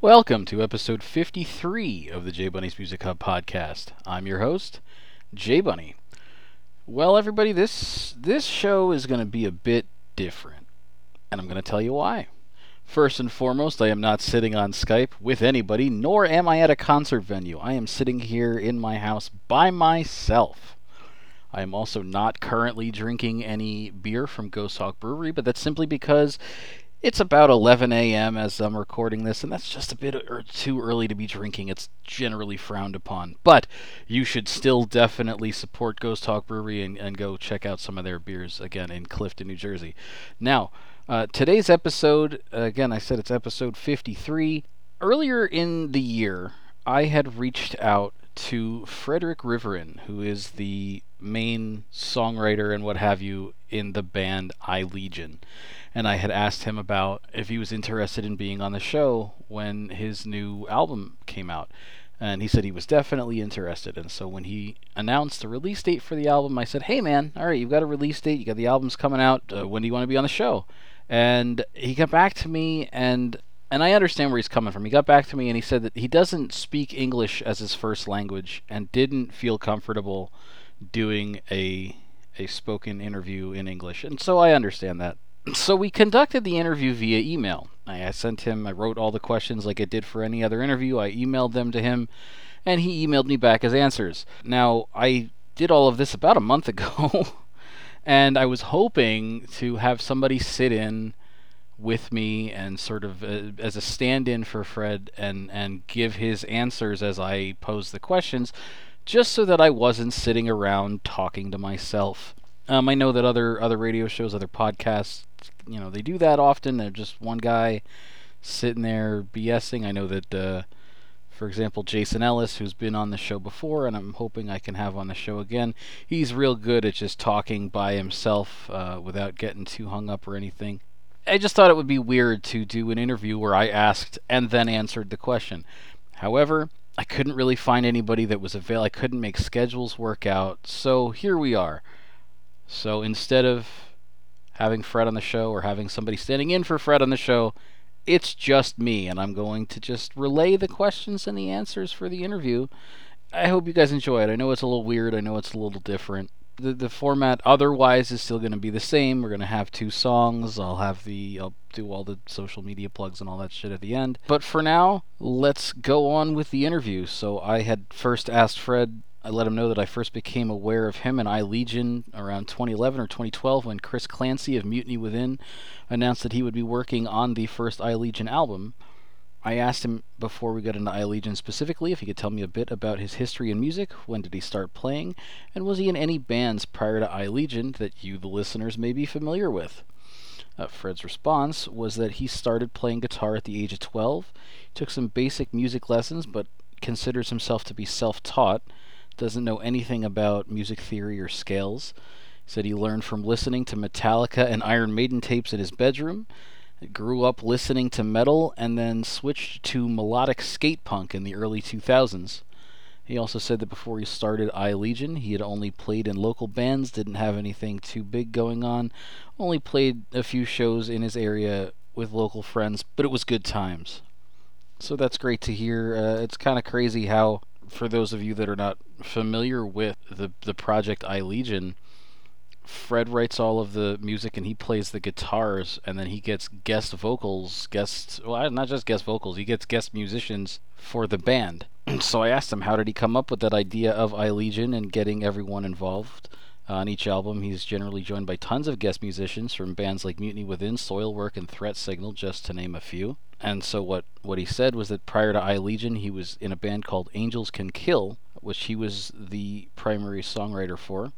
Welcome to episode 53 of the J Bunny's Music Hub podcast. I'm your host, J Bunny. Well, everybody, this this show is going to be a bit different, and I'm going to tell you why. First and foremost, I am not sitting on Skype with anybody, nor am I at a concert venue. I am sitting here in my house by myself. I am also not currently drinking any beer from Ghost Hawk Brewery, but that's simply because it's about 11 a.m. as I'm recording this, and that's just a bit or too early to be drinking. It's generally frowned upon. But you should still definitely support Ghost Hawk Brewery and, and go check out some of their beers again in Clifton, New Jersey. Now, uh, today's episode, again, I said it's episode 53. Earlier in the year, I had reached out to Frederick Riverin, who is the main songwriter and what have you in the band I Legion and I had asked him about if he was interested in being on the show when his new album came out. And he said he was definitely interested. And so when he announced the release date for the album, I said, Hey man, all right, you've got a release date, you got the albums coming out. Uh, when do you want to be on the show? And he got back to me, and and I understand where he's coming from. He got back to me and he said that he doesn't speak English as his first language and didn't feel comfortable doing a a spoken interview in English. And so I understand that so we conducted the interview via email. I, I sent him, I wrote all the questions like I did for any other interview. I emailed them to him, and he emailed me back his answers. Now, I did all of this about a month ago, and I was hoping to have somebody sit in with me and sort of uh, as a stand-in for Fred and and give his answers as I pose the questions just so that I wasn't sitting around talking to myself. Um, I know that other other radio shows, other podcasts you know they do that often. They're just one guy sitting there BSing. I know that, uh, for example, Jason Ellis, who's been on the show before, and I'm hoping I can have on the show again. He's real good at just talking by himself uh, without getting too hung up or anything. I just thought it would be weird to do an interview where I asked and then answered the question. However, I couldn't really find anybody that was available. I couldn't make schedules work out, so here we are. So instead of having Fred on the show or having somebody standing in for Fred on the show. It's just me, and I'm going to just relay the questions and the answers for the interview. I hope you guys enjoy it. I know it's a little weird, I know it's a little different. The, the format otherwise is still going to be the same. We're going to have two songs. I'll have the I'll do all the social media plugs and all that shit at the end. But for now, let's go on with the interview. So I had first asked Fred I let him know that I first became aware of him and I Legion around 2011 or 2012 when Chris Clancy of Mutiny Within announced that he would be working on the first I Legion album. I asked him before we got into I Legion specifically if he could tell me a bit about his history in music, when did he start playing, and was he in any bands prior to I Legion that you, the listeners, may be familiar with. Uh, Fred's response was that he started playing guitar at the age of 12, took some basic music lessons, but considers himself to be self taught doesn't know anything about music theory or scales. Said he learned from listening to Metallica and Iron Maiden tapes in his bedroom. Grew up listening to metal and then switched to melodic skate punk in the early 2000s. He also said that before he started I Legion, he had only played in local bands, didn't have anything too big going on, only played a few shows in his area with local friends, but it was good times. So that's great to hear. Uh, it's kind of crazy how for those of you that are not familiar with the the project I Legion, Fred writes all of the music and he plays the guitars, and then he gets guest vocals, guest well, not just guest vocals, he gets guest musicians for the band. so I asked him how did he come up with that idea of I Legion and getting everyone involved. Uh, on each album, he's generally joined by tons of guest musicians from bands like Mutiny Within, Soilwork, and Threat Signal, just to name a few. And so what, what he said was that prior to I Legion, he was in a band called Angels Can Kill, which he was the primary songwriter for.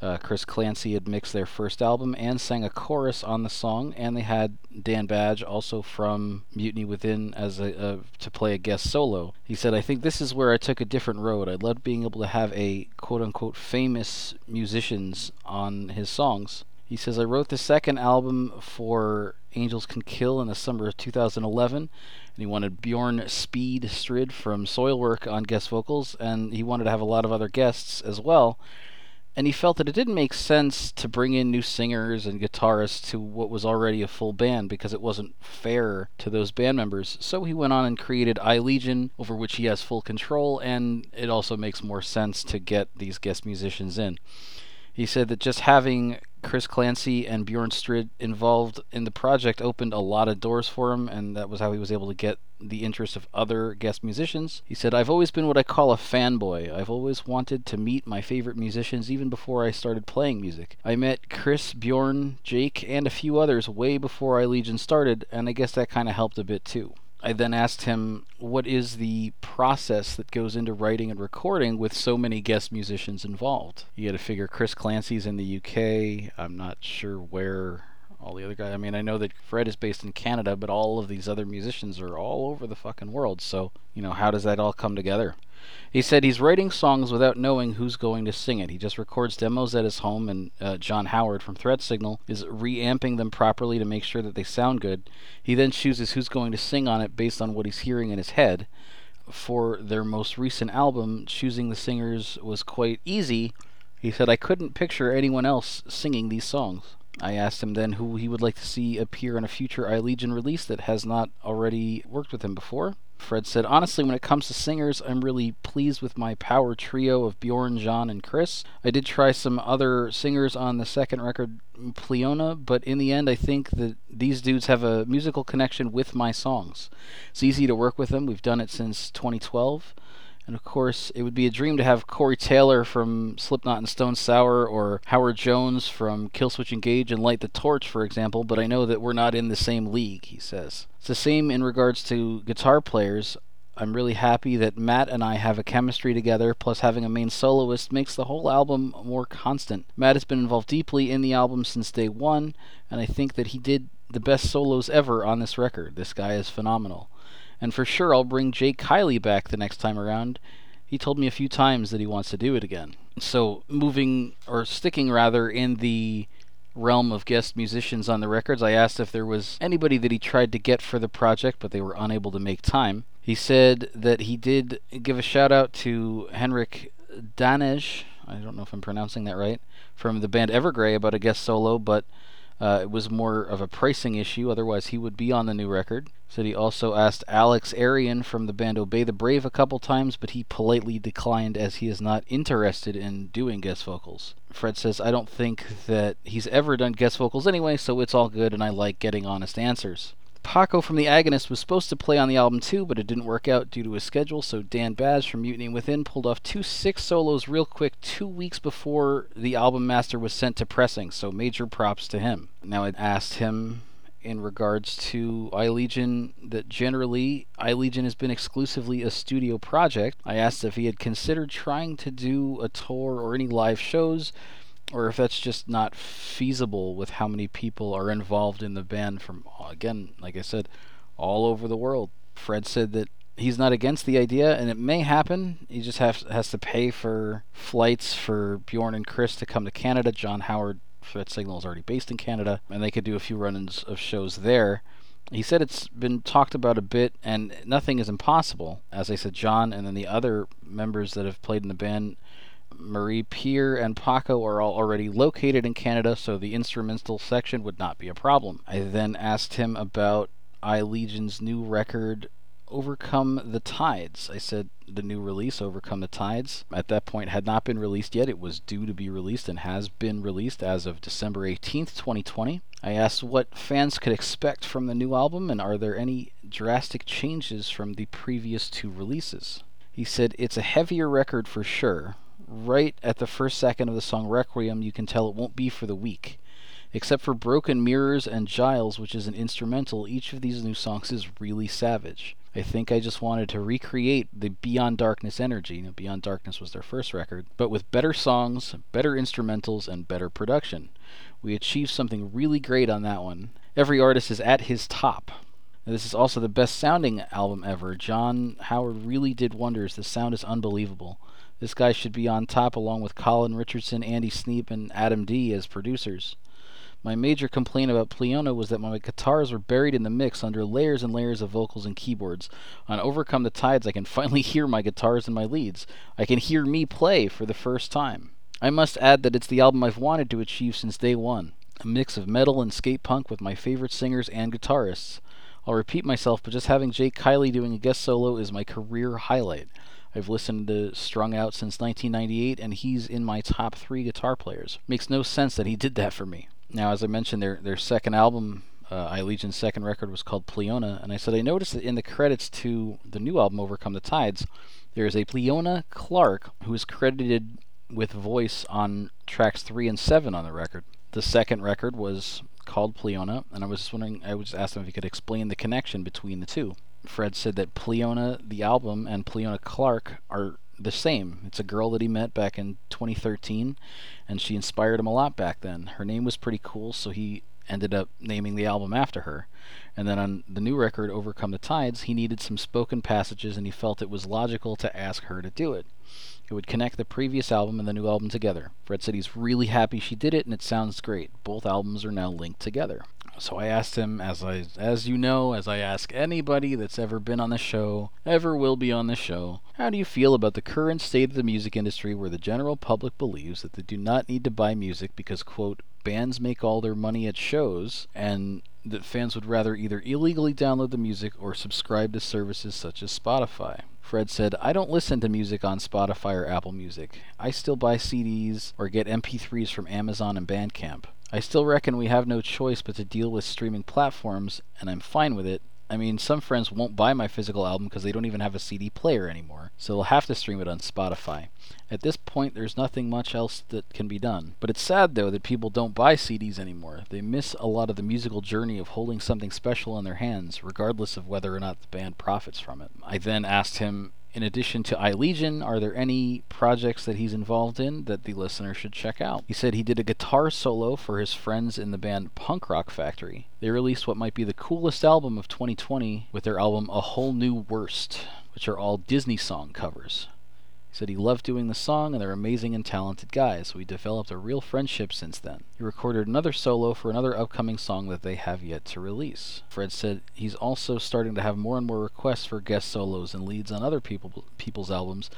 Uh, Chris Clancy had mixed their first album and sang a chorus on the song, and they had Dan Badge, also from Mutiny Within, as a uh, to play a guest solo. He said, "I think this is where I took a different road. I loved being able to have a quote unquote famous musicians on his songs." He says, "I wrote the second album for Angels Can Kill in the summer of 2011, and he wanted Bjorn Speed Strid from Soilwork on guest vocals, and he wanted to have a lot of other guests as well." And he felt that it didn't make sense to bring in new singers and guitarists to what was already a full band because it wasn't fair to those band members. So he went on and created I Legion, over which he has full control, and it also makes more sense to get these guest musicians in. He said that just having Chris Clancy and Bjorn Strid involved in the project opened a lot of doors for him, and that was how he was able to get the interest of other guest musicians. He said, I've always been what I call a fanboy. I've always wanted to meet my favorite musicians even before I started playing music. I met Chris, Bjorn, Jake, and a few others way before I Legion started, and I guess that kind of helped a bit too. I then asked him, What is the process that goes into writing and recording with so many guest musicians involved? You got to figure Chris Clancy's in the UK. I'm not sure where all the other guys. I mean, I know that Fred is based in Canada, but all of these other musicians are all over the fucking world. So, you know, how does that all come together? He said he's writing songs without knowing who's going to sing it. He just records demos at his home, and uh, John Howard from Threat Signal is reamping them properly to make sure that they sound good. He then chooses who's going to sing on it based on what he's hearing in his head. For their most recent album, choosing the singers was quite easy. He said, I couldn't picture anyone else singing these songs. I asked him then who he would like to see appear on a future I Legion release that has not already worked with him before. Fred said, Honestly, when it comes to singers, I'm really pleased with my power trio of Bjorn, John, and Chris. I did try some other singers on the second record, Pleona, but in the end, I think that these dudes have a musical connection with my songs. It's easy to work with them. We've done it since 2012. And of course, it would be a dream to have Corey Taylor from Slipknot and Stone Sour or Howard Jones from Killswitch Engage and Light the Torch, for example, but I know that we're not in the same league, he says. It's the same in regards to guitar players. I'm really happy that Matt and I have a chemistry together, plus having a main soloist makes the whole album more constant. Matt has been involved deeply in the album since day one, and I think that he did the best solos ever on this record. This guy is phenomenal and for sure I'll bring Jake Kiley back the next time around. He told me a few times that he wants to do it again. So, moving, or sticking rather, in the realm of guest musicians on the records, I asked if there was anybody that he tried to get for the project, but they were unable to make time. He said that he did give a shout out to Henrik Danhage, I don't know if I'm pronouncing that right, from the band Evergrey about a guest solo, but uh, it was more of a pricing issue. Otherwise, he would be on the new record. Said he also asked Alex Erian from the band Obey the Brave a couple times, but he politely declined as he is not interested in doing guest vocals. Fred says, I don't think that he's ever done guest vocals anyway, so it's all good and I like getting honest answers. Paco from The Agonist was supposed to play on the album too, but it didn't work out due to his schedule, so Dan Baz from Mutiny Within pulled off two six solos real quick two weeks before the album master was sent to pressing, so major props to him. Now I asked him in regards to iLegion that generally iLegion has been exclusively a studio project. I asked if he had considered trying to do a tour or any live shows or if that's just not feasible with how many people are involved in the band from again like I said all over the world. Fred said that he's not against the idea and it may happen. He just has has to pay for flights for Bjorn and Chris to come to Canada. John Howard Threat Signal is already based in Canada, and they could do a few run-ins of shows there. He said it's been talked about a bit, and nothing is impossible. As I said, John and then the other members that have played in the band, Marie Pierre and Paco, are all already located in Canada, so the instrumental section would not be a problem. I then asked him about I Legion's new record, Overcome the Tides. I said the new release, Overcome the Tides, at that point had not been released yet. It was due to be released and has been released as of December 18th, 2020. I asked what fans could expect from the new album and are there any drastic changes from the previous two releases. He said it's a heavier record for sure. Right at the first second of the song Requiem, you can tell it won't be for the weak. Except for Broken Mirrors and Giles, which is an instrumental, each of these new songs is really savage. I think I just wanted to recreate the Beyond Darkness energy. You know, Beyond Darkness was their first record, but with better songs, better instrumentals, and better production. We achieved something really great on that one. Every artist is at his top. Now, this is also the best sounding album ever. John Howard really did wonders. The sound is unbelievable. This guy should be on top along with Colin Richardson, Andy Sneap, and Adam D as producers. My major complaint about Pleona was that my guitars were buried in the mix under layers and layers of vocals and keyboards. On Overcome the Tides, I can finally hear my guitars and my leads. I can hear me play for the first time. I must add that it's the album I've wanted to achieve since day one a mix of metal and skate punk with my favorite singers and guitarists. I'll repeat myself, but just having Jake Kiley doing a guest solo is my career highlight. I've listened to Strung Out since 1998, and he's in my top three guitar players. Makes no sense that he did that for me. Now, as I mentioned, their their second album, uh, iLegion's second record, was called Pleona, and I said I noticed that in the credits to the new album, Overcome the Tides, there is a Pleona Clark who is credited with voice on tracks three and seven on the record. The second record was called Pleona, and I was just wondering, I was asked him if he could explain the connection between the two. Fred said that Pleona, the album, and Pleona Clark are the same. It's a girl that he met back in 2013, and she inspired him a lot back then. Her name was pretty cool, so he ended up naming the album after her. And then on the new record, Overcome the Tides, he needed some spoken passages, and he felt it was logical to ask her to do it. It would connect the previous album and the new album together. Fred said he's really happy she did it, and it sounds great. Both albums are now linked together. So I asked him, as I, as you know, as I ask anybody that's ever been on the show, ever will be on the show, how do you feel about the current state of the music industry, where the general public believes that they do not need to buy music because, quote, bands make all their money at shows, and that fans would rather either illegally download the music or subscribe to services such as Spotify. Fred said, I don't listen to music on Spotify or Apple Music. I still buy CDs or get MP3s from Amazon and Bandcamp. I still reckon we have no choice but to deal with streaming platforms, and I'm fine with it. I mean, some friends won't buy my physical album because they don't even have a CD player anymore, so they'll have to stream it on Spotify. At this point, there's nothing much else that can be done. But it's sad, though, that people don't buy CDs anymore. They miss a lot of the musical journey of holding something special in their hands, regardless of whether or not the band profits from it. I then asked him in addition to iLegion, are there any projects that he's involved in that the listener should check out? He said he did a guitar solo for his friends in the band Punk Rock Factory. They released what might be the coolest album of 2020 with their album A Whole New Worst, which are all Disney song covers. Said he loved doing the song and they're amazing and talented guys, we developed a real friendship since then. He recorded another solo for another upcoming song that they have yet to release. Fred said he's also starting to have more and more requests for guest solos and leads on other people people's albums,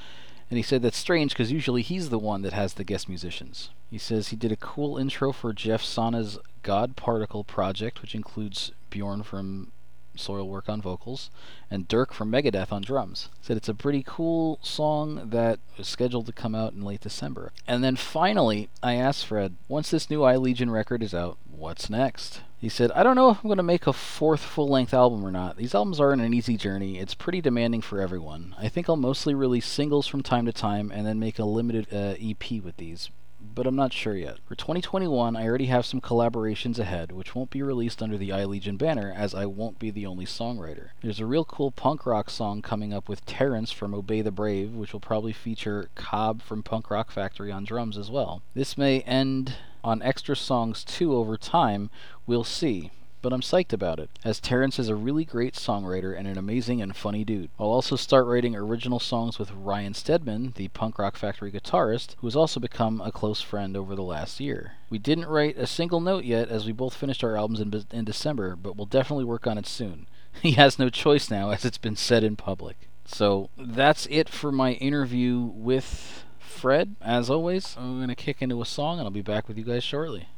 and he said that's strange because usually he's the one that has the guest musicians. He says he did a cool intro for Jeff Sana's God Particle project, which includes Bjorn from Soilwork on vocals, and Dirk from Megadeth on drums. Said it's a pretty cool song that was scheduled to come out in late December. And then finally, I asked Fred, once this new I Legion record is out, what's next? He said, I don't know if I'm going to make a fourth full length album or not. These albums aren't an easy journey. It's pretty demanding for everyone. I think I'll mostly release singles from time to time and then make a limited uh, EP with these but I'm not sure yet. For 2021, I already have some collaborations ahead, which won't be released under the iLegion banner, as I won't be the only songwriter. There's a real cool punk rock song coming up with Terrence from Obey the Brave, which will probably feature Cobb from Punk Rock Factory on drums as well. This may end on extra songs too over time, we'll see but I'm psyched about it, as Terrence is a really great songwriter and an amazing and funny dude. I'll also start writing original songs with Ryan Stedman, the Punk Rock Factory guitarist, who has also become a close friend over the last year. We didn't write a single note yet, as we both finished our albums in, in December, but we'll definitely work on it soon. He has no choice now, as it's been said in public. So that's it for my interview with Fred. As always, I'm going to kick into a song, and I'll be back with you guys shortly.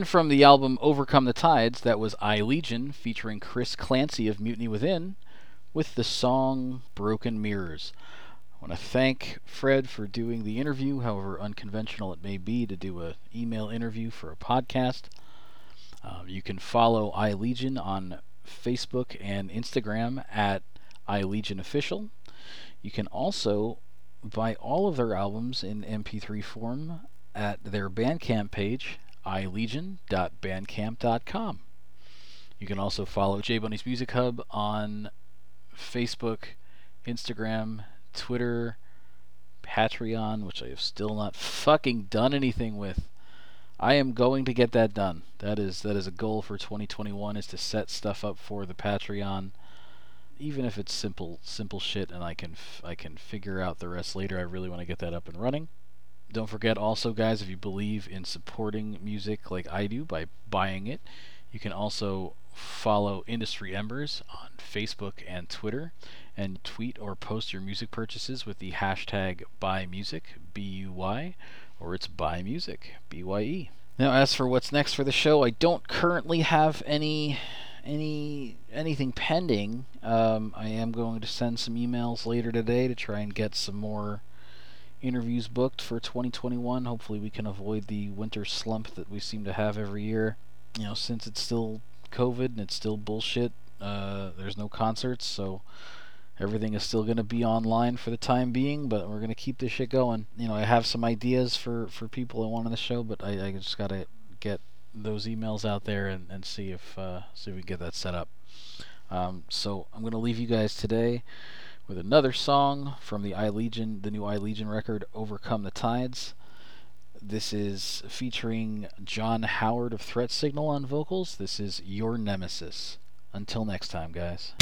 And from the album Overcome the Tides, that was I Legion featuring Chris Clancy of Mutiny Within with the song Broken Mirrors. I want to thank Fred for doing the interview, however unconventional it may be to do an email interview for a podcast. Um, you can follow iLegion on Facebook and Instagram at iLegion Official. You can also buy all of their albums in MP3 form at their Bandcamp page, ilegion.bandcamp.com. You can also follow J Bunny's Music Hub on Facebook, Instagram, Twitter, Patreon, which I have still not fucking done anything with. I am going to get that done. That is that is a goal for 2021 is to set stuff up for the Patreon. Even if it's simple simple shit and I can f- I can figure out the rest later. I really want to get that up and running. Don't forget also guys if you believe in supporting music like I do by buying it, you can also follow Industry Embers on Facebook and Twitter and tweet or post your music purchases with the hashtag BuyMusic, B U Y, or it's BuyMusic, B Y E. Now, as for what's next for the show, I don't currently have any any anything pending. Um, I am going to send some emails later today to try and get some more interviews booked for 2021. Hopefully, we can avoid the winter slump that we seem to have every year. You know, since it's still COVID and it's still bullshit. Uh, there's no concerts, so everything is still going to be online for the time being. But we're going to keep this shit going. You know, I have some ideas for for people I want on the show, but I, I just got to get those emails out there and, and see if uh, see if we can get that set up. Um, so I'm going to leave you guys today with another song from the I Legion, the new I Legion record, "Overcome the Tides." This is featuring John Howard of Threat Signal on vocals. This is Your Nemesis. Until next time, guys.